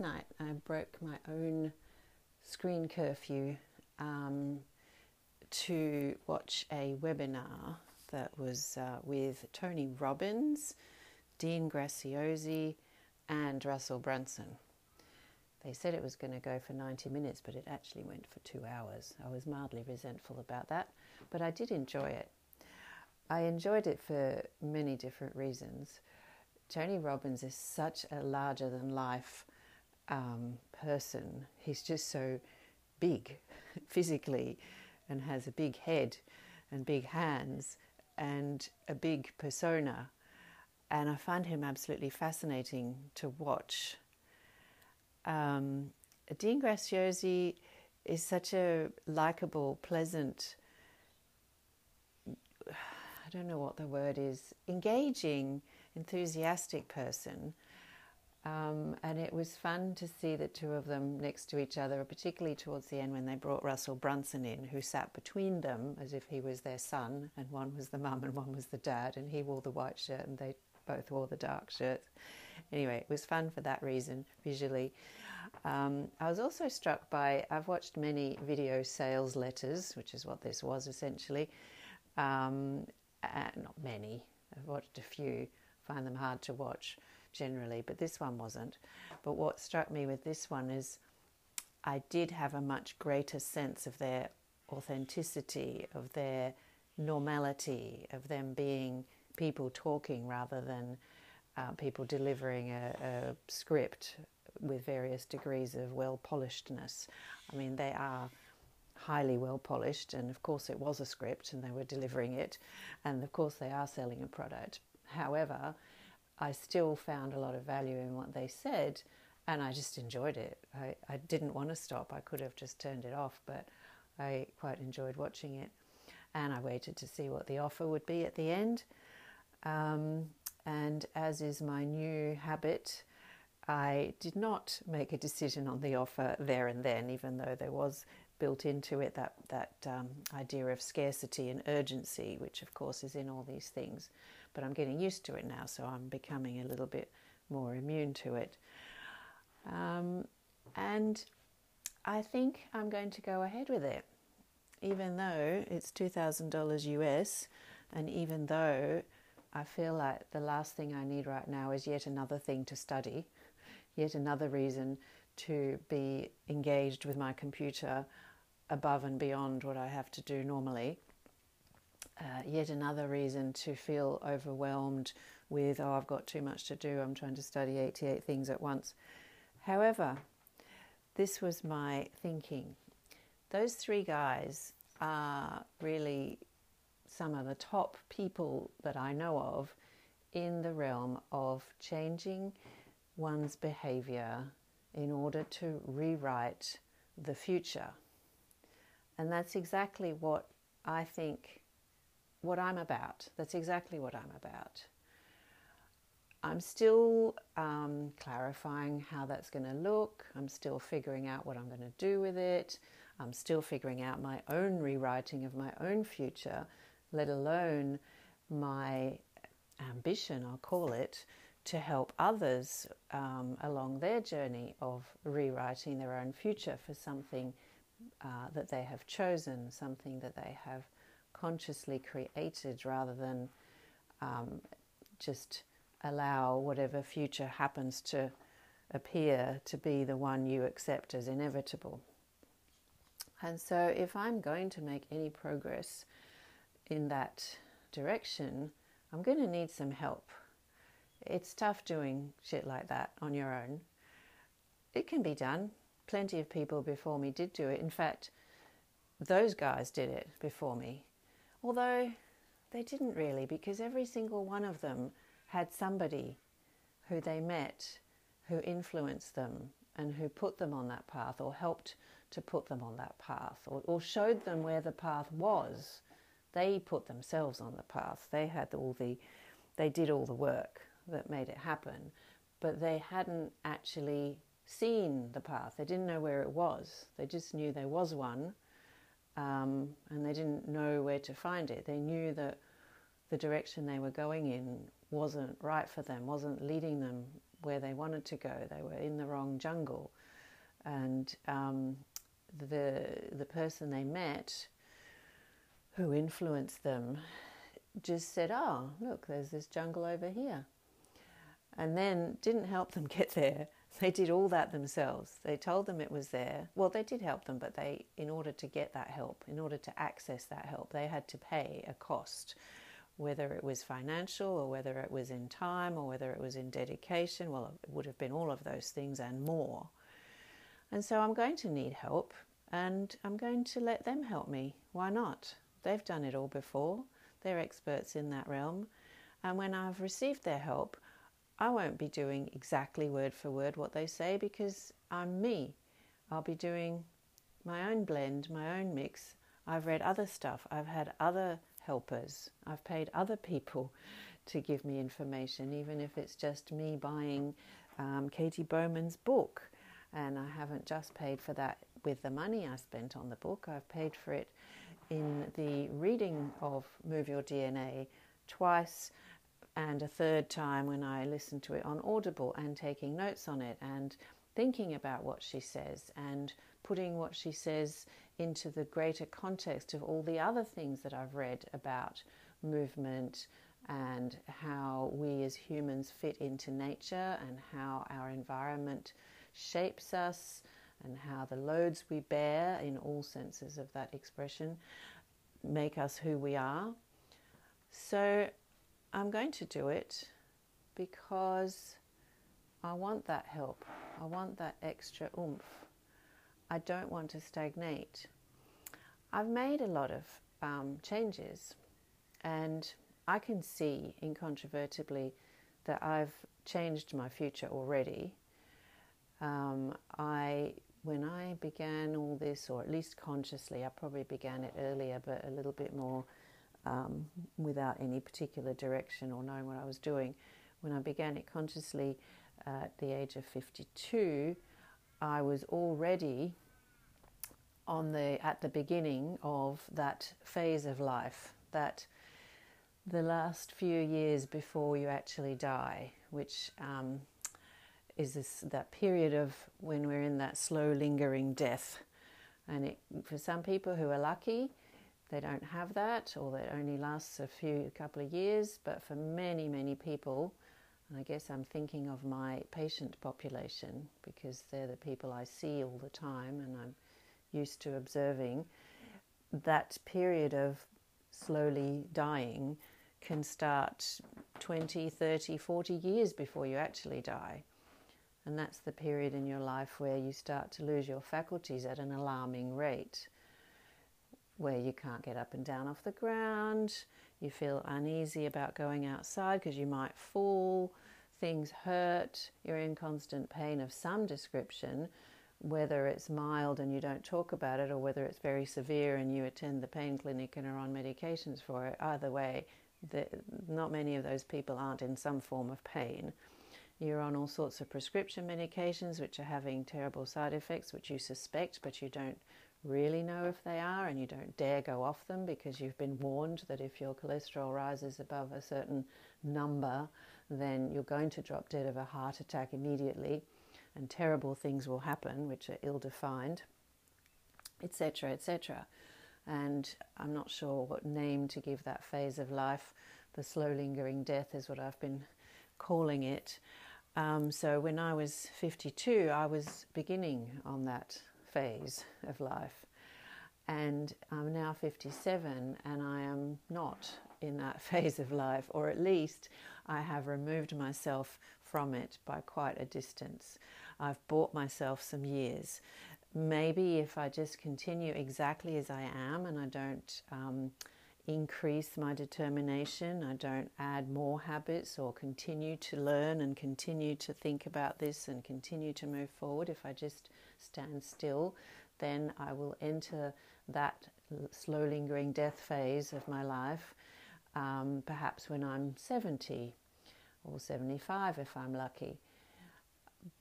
night I broke my own screen curfew um, to watch a webinar that was uh, with Tony Robbins, Dean Graziosi, and Russell Brunson. They said it was going to go for 90 minutes, but it actually went for two hours. I was mildly resentful about that, but I did enjoy it. I enjoyed it for many different reasons. Tony Robbins is such a larger than life um, person. He's just so big physically and has a big head and big hands and a big persona. And I find him absolutely fascinating to watch. Um, Dean Graziosi is such a likable, pleasant, I don't know what the word is, engaging, enthusiastic person. Um, and it was fun to see the two of them next to each other, particularly towards the end when they brought Russell Brunson in, who sat between them as if he was their son, and one was the mum and one was the dad, and he wore the white shirt and they both wore the dark shirts. Anyway, it was fun for that reason, visually. Um, I was also struck by, I've watched many video sales letters, which is what this was essentially. Um, uh, not many, I've watched a few, find them hard to watch generally, but this one wasn't. But what struck me with this one is I did have a much greater sense of their authenticity, of their normality, of them being people talking rather than uh, people delivering a, a script with various degrees of well polishedness. I mean, they are highly well polished, and of course, it was a script and they were delivering it, and of course, they are selling a product. However, I still found a lot of value in what they said, and I just enjoyed it. I, I didn't want to stop, I could have just turned it off, but I quite enjoyed watching it. And I waited to see what the offer would be at the end. Um, and as is my new habit, I did not make a decision on the offer there and then, even though there was built into it that that um, idea of scarcity and urgency, which of course is in all these things. But I'm getting used to it now, so I'm becoming a little bit more immune to it. Um, and I think I'm going to go ahead with it, even though it's $2,000 US, and even though I feel like the last thing I need right now is yet another thing to study, yet another reason to be engaged with my computer above and beyond what I have to do normally. Uh, yet another reason to feel overwhelmed with, oh, I've got too much to do, I'm trying to study 88 things at once. However, this was my thinking. Those three guys are really some of the top people that I know of in the realm of changing one's behavior in order to rewrite the future. And that's exactly what I think, what I'm about. That's exactly what I'm about. I'm still um, clarifying how that's going to look. I'm still figuring out what I'm going to do with it. I'm still figuring out my own rewriting of my own future, let alone my ambition, I'll call it, to help others um, along their journey of rewriting their own future for something uh, that they have chosen, something that they have consciously created rather than um, just allow whatever future happens to appear to be the one you accept as inevitable. And so, if I'm going to make any progress in that direction, I'm going to need some help. It's tough doing shit like that on your own. It can be done plenty of people before me did do it. In fact, those guys did it before me. Although they didn't really, because every single one of them had somebody who they met who influenced them and who put them on that path or helped to put them on that path or, or showed them where the path was. They put themselves on the path. They had all the, they did all the work that made it happen, but they hadn't actually seen the path. They didn't know where it was. They just knew there was one, um, and they didn't know where to find it. They knew that the direction they were going in wasn't right for them, wasn't leading them where they wanted to go. They were in the wrong jungle. And um, the, the person they met who influenced them just said, Oh, look, there's this jungle over here. And then didn't help them get there. They did all that themselves. They told them it was there. Well, they did help them, but they, in order to get that help, in order to access that help, they had to pay a cost, whether it was financial or whether it was in time or whether it was in dedication. Well, it would have been all of those things and more. And so I'm going to need help and I'm going to let them help me. Why not? They've done it all before, they're experts in that realm. And when I've received their help, I won't be doing exactly word for word what they say because I'm me. I'll be doing my own blend, my own mix. I've read other stuff, I've had other helpers, I've paid other people to give me information, even if it's just me buying um, Katy Bowman's book. And I haven't just paid for that with the money I spent on the book, I've paid for it in the reading of Move Your DNA twice and a third time when I listened to it on Audible and taking notes on it and thinking about what she says and putting what she says into the greater context of all the other things that I've read about movement and how we as humans fit into nature and how our environment shapes us and how the loads we bear, in all senses of that expression, make us who we are. So I'm going to do it because I want that help. I want that extra oomph. I don't want to stagnate. I've made a lot of um, changes and I can see incontrovertibly that I've changed my future already. Um, I when I began all this, or at least consciously, I probably began it earlier, but a little bit more um, without any particular direction or knowing what I was doing. When I began it consciously at the age of 52, I was already on the at the beginning of that phase of life that the last few years before you actually die, which um, is this that period of when we're in that slow lingering death and it, for some people who are lucky they don't have that or it only lasts a few couple of years but for many many people and i guess i'm thinking of my patient population because they're the people i see all the time and i'm used to observing that period of slowly dying can start 20 30 40 years before you actually die. And that's the period in your life where you start to lose your faculties at an alarming rate, where you can't get up and down off the ground, you feel uneasy about going outside because you might fall, things hurt, you're in constant pain of some description, whether it's mild and you don't talk about it or whether it's very severe and you attend the pain clinic and are on medications for it. Either way, the, not many of those people aren't in some form of pain. You're on all sorts of prescription medications which are having terrible side effects, which you suspect, but you don't really know if they are, and you don't dare go off them because you've been warned that if your cholesterol rises above a certain number, then you're going to drop dead of a heart attack immediately, and terrible things will happen which are ill defined, etc., etc. And I'm not sure what name to give that phase of life. The slow lingering death is what I've been calling it. Um, so when I was 52, I was beginning on that phase of life. And I'm now 57 and I am not in that phase of life, or at least I have removed myself from it by quite a distance. I've bought myself some years. Maybe if I just continue exactly as I am and I don't um, increase my determination. I don't add more habits or continue to learn and continue to think about this and continue to move forward. If I just stand still, then I will enter that slow lingering death phase of my life, um, perhaps when I'm 70 or 75 if I'm lucky.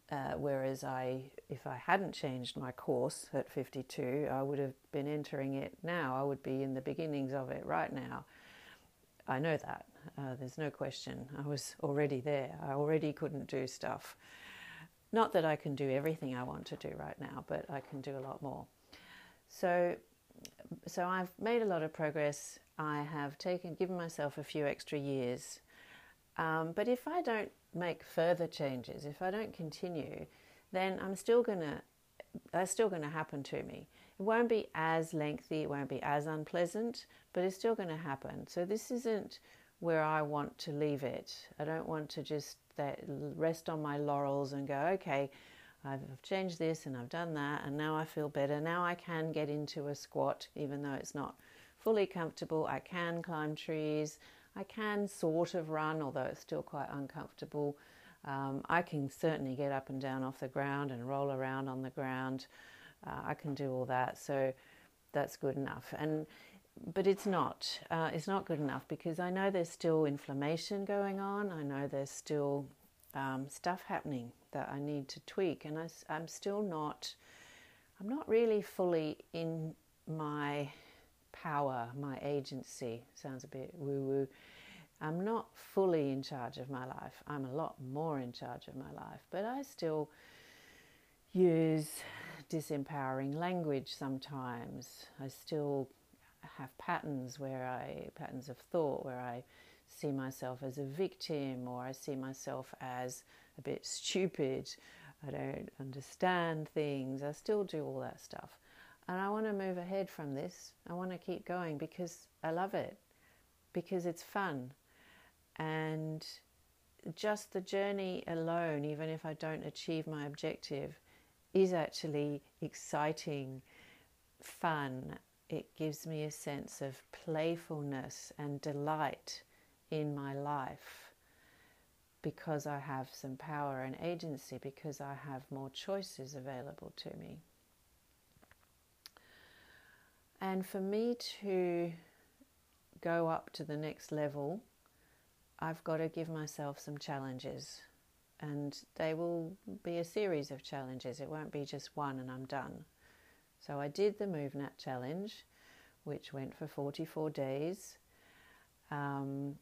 Uh, whereas I, if I hadn't changed my course at 52, I would have been entering it now. I would be in the beginnings of it right now. I know that. Uh, there's no question. I was already there. I already couldn't do stuff. Not that I can do everything I want to do right now, but I can do a lot more. So, so I've made a lot of progress. I have taken, given myself a few extra years. Um, but if I don't make further changes, if I don't continue, then I'm still gonna, that's still going to happen to me. It won't be as lengthy, it won't be as unpleasant, but it's still going to happen. So this isn't where I want to leave it. I don't want to just rest on my laurels and go, okay, I've changed this and I've done that, and now I feel better. Now I can get into a squat, even though it's not fully comfortable. I can climb trees. I can sort of run, although it's still quite uncomfortable. Um, I can certainly get up and down off the ground and roll around on the ground. Uh, I can do all that, so that's good enough. And but it's not. Uh, it's not good enough because I know there's still inflammation going on. I know there's still um, stuff happening that I need to tweak, and I, I'm still not. I'm not really fully in my power, my agency. Sounds a bit woo woo. I'm not fully in charge of my life. I'm a lot more in charge of my life, but I still use disempowering language sometimes. I still have patterns where I patterns of thought where I see myself as a victim or I see myself as a bit stupid. I don't understand things. I still do all that stuff. And I want to move ahead from this. I want to keep going because I love it, because it's fun. And just the journey alone, even if I don't achieve my objective, is actually exciting, fun, it gives me a sense of playfulness and delight in my life because I have some power and agency, because I have more choices available to me. And for me to go up to the next level, I've got to give myself some challenges. And they will be a series of challenges. It won't be just one and I'm done. So I did the MovNat challenge, which went for 44 days. Um,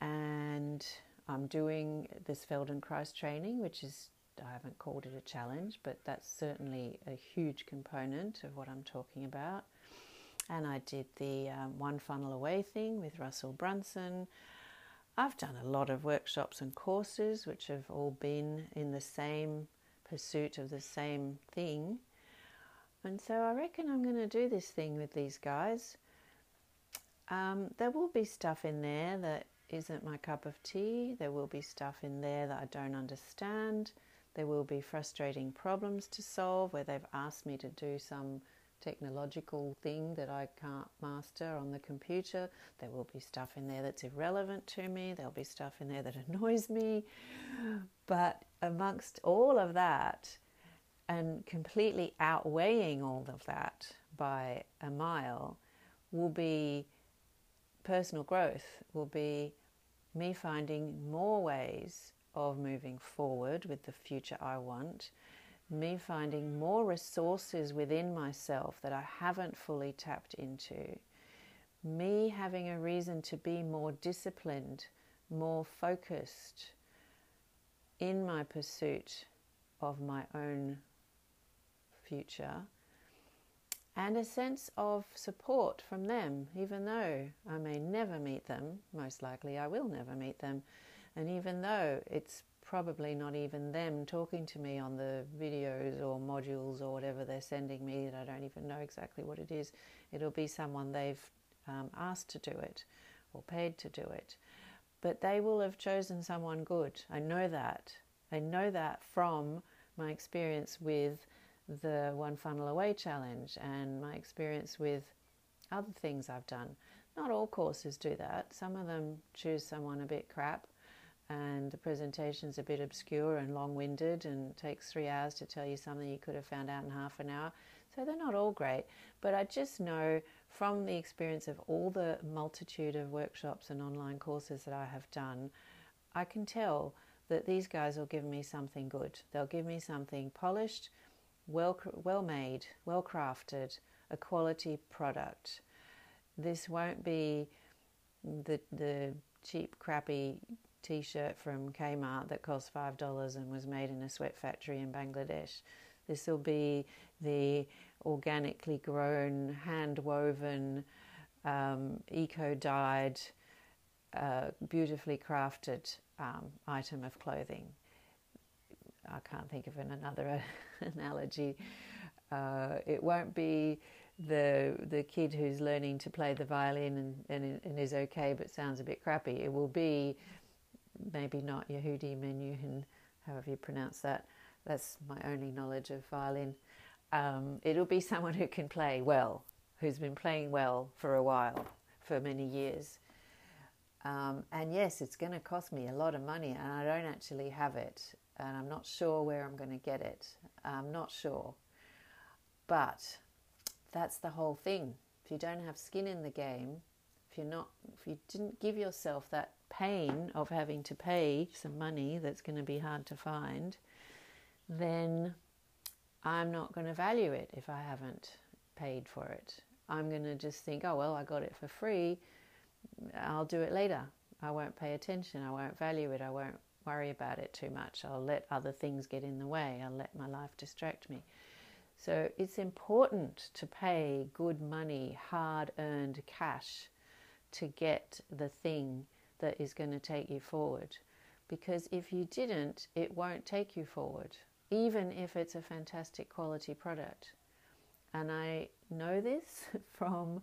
and I'm doing this Feldenkrais training, which is, I haven't called it a challenge, but that's certainly a huge component of what I'm talking about. And I did the um, One Funnel Away thing with Russell Brunson. I've done a lot of workshops and courses which have all been in the same pursuit of the same thing. And so I reckon I'm going to do this thing with these guys. Um, there will be stuff in there that isn't my cup of tea. There will be stuff in there that I don't understand. There will be frustrating problems to solve where they've asked me to do some technological thing that I can't master on the computer. There will be stuff in there that's irrelevant to me. There'll be stuff in there that annoys me. But amongst all of that, and completely outweighing all of that by a mile will be personal growth, will be me finding more ways of moving forward with the future I want, me finding more resources within myself that I haven't fully tapped into, me having a reason to be more disciplined, more focused in my pursuit of my own future and a sense of support from them, even though I may never meet them, most likely I will never meet them, and even though it's probably not even them talking to me on the videos or modules or whatever they're sending me that I don't even know exactly what it is, it'll be someone they've um, asked to do it or paid to do it. But they will have chosen someone good. I know that. I know that from my experience with the One Funnel Away Challenge and my experience with other things I've done. Not all courses do that. Some of them choose someone a bit crap and the presentation's a bit obscure and long winded and takes three hours to tell you something you could have found out in half an hour. So they're not all great. But I just know from the experience of all the multitude of workshops and online courses that I have done, I can tell that these guys will give me something good. They'll give me something polished well, well made, well crafted, a quality product. This won't be the the cheap, crappy T-shirt from Kmart that cost five dollars and was made in a sweat factory in Bangladesh. This will be the organically grown, hand woven, um, eco dyed, uh, beautifully crafted um, item of clothing. I can't think of an, another analogy. Uh, it won't be the the kid who's learning to play the violin and, and, and, is okay but sounds a bit crappy. It will be maybe not Yehudi Menuhin, however you pronounce that. That's my only knowledge of violin. Um, it'll be someone who can play well, who's been playing well for a while, for many years. Um, and yes, it's going to cost me a lot of money, and I don't actually have it, and I'm not sure where I'm going to get it. I'm not sure. But that's the whole thing. If you don't have skin in the game, if you're not, if you didn't give yourself that pain of having to pay some money that's going to be hard to find, then I'm not going to value it if I haven't paid for it. I'm going to just think, oh, well, I got it for free. I'll do it later. I won't pay attention. I won't value it. I won't worry about it too much. I'll let other things get in the way. I'll let my life distract me. So it's important to pay good money, hard earned cash to get the thing that is going to take you forward. Because if you didn't, it won't take you forward, even if it's a fantastic quality product. And I know this from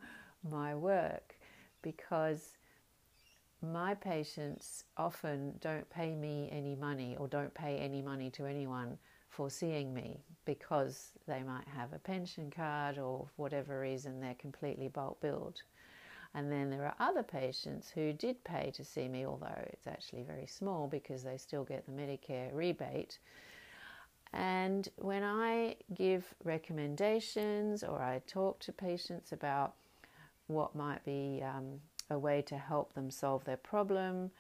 my work because my patients often don't pay me any money or don't pay any money to anyone for seeing me because they might have a pension card or whatever reason they're completely bulk billed. And then there are other patients who did pay to see me, although it's actually very small because they still get the Medicare rebate. And when I give recommendations or I talk to patients about what might be um, a way to help them solve their problem,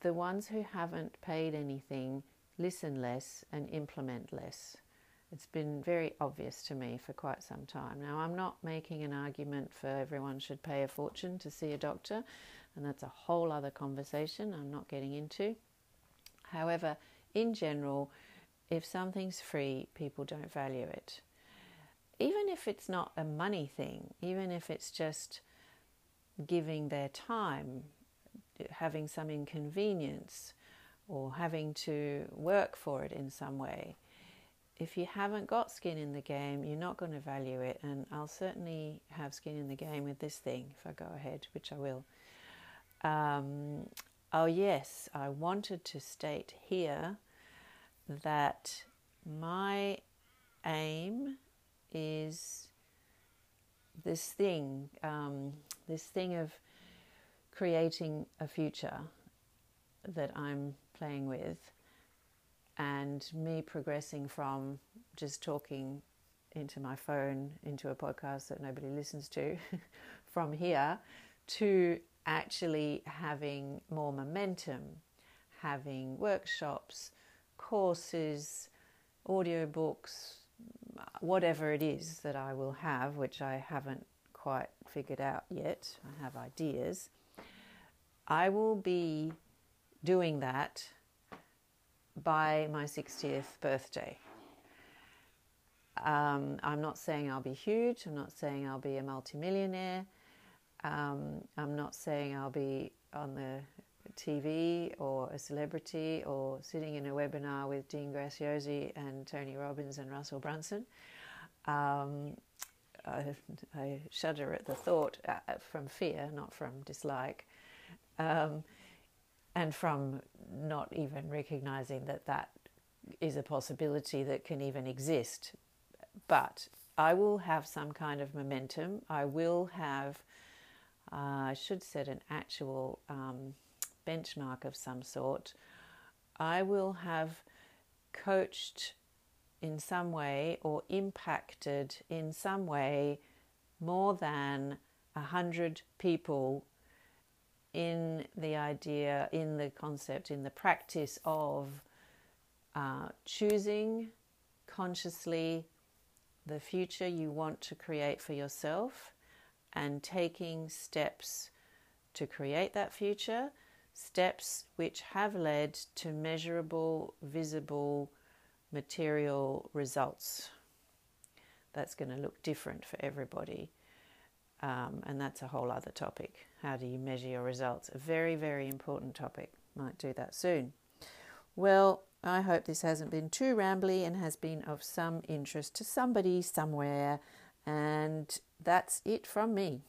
the ones who haven't paid anything listen less and implement less. It's been very obvious to me for quite some time. Now, I'm not making an argument for everyone should pay a fortune to see a doctor, and that's a whole other conversation I'm not getting into. However, in general, if something's free, people don't value it. Even if it's not a money thing, even if it's just giving their time, having some inconvenience, or having to work for it in some way. If you haven't got skin in the game, you're not going to value it. And I'll certainly have skin in the game with this thing if I go ahead, which I will. Um, oh, yes, I wanted to state here that my aim is this thing, um, this thing of creating a future that I'm playing with and me progressing from just talking into my phone into a podcast that nobody listens to from here to actually having more momentum, having workshops, courses, audiobooks, whatever it is that I will have, which I haven't quite figured out yet. I have ideas. I will be doing that by my 60th birthday. Um, I'm not saying I'll be huge, I'm not saying I'll be a multimillionaire, um, I'm not saying I'll be on the TV or a celebrity or sitting in a webinar with Dean Graziosi and Tony Robbins and Russell Brunson. Um, I, I, shudder at the thought uh, from fear, not from dislike. Um, and from not even recognizing that that is a possibility that can even exist. But I will have some kind of momentum. I will have, uh, I should set an actual um, benchmark of some sort. I will have coached in some way or impacted in some way more than a hundred people in the idea, in the concept, in the practice of uh, choosing consciously the future you want to create for yourself and taking steps to create that future, steps which have led to measurable, visible, material results. That's going to look different for everybody. Um, and that's a whole other topic. How do you measure your results? A very, very important topic. Might do that soon. Well, I hope this hasn't been too rambly and has been of some interest to somebody somewhere. And that's it from me.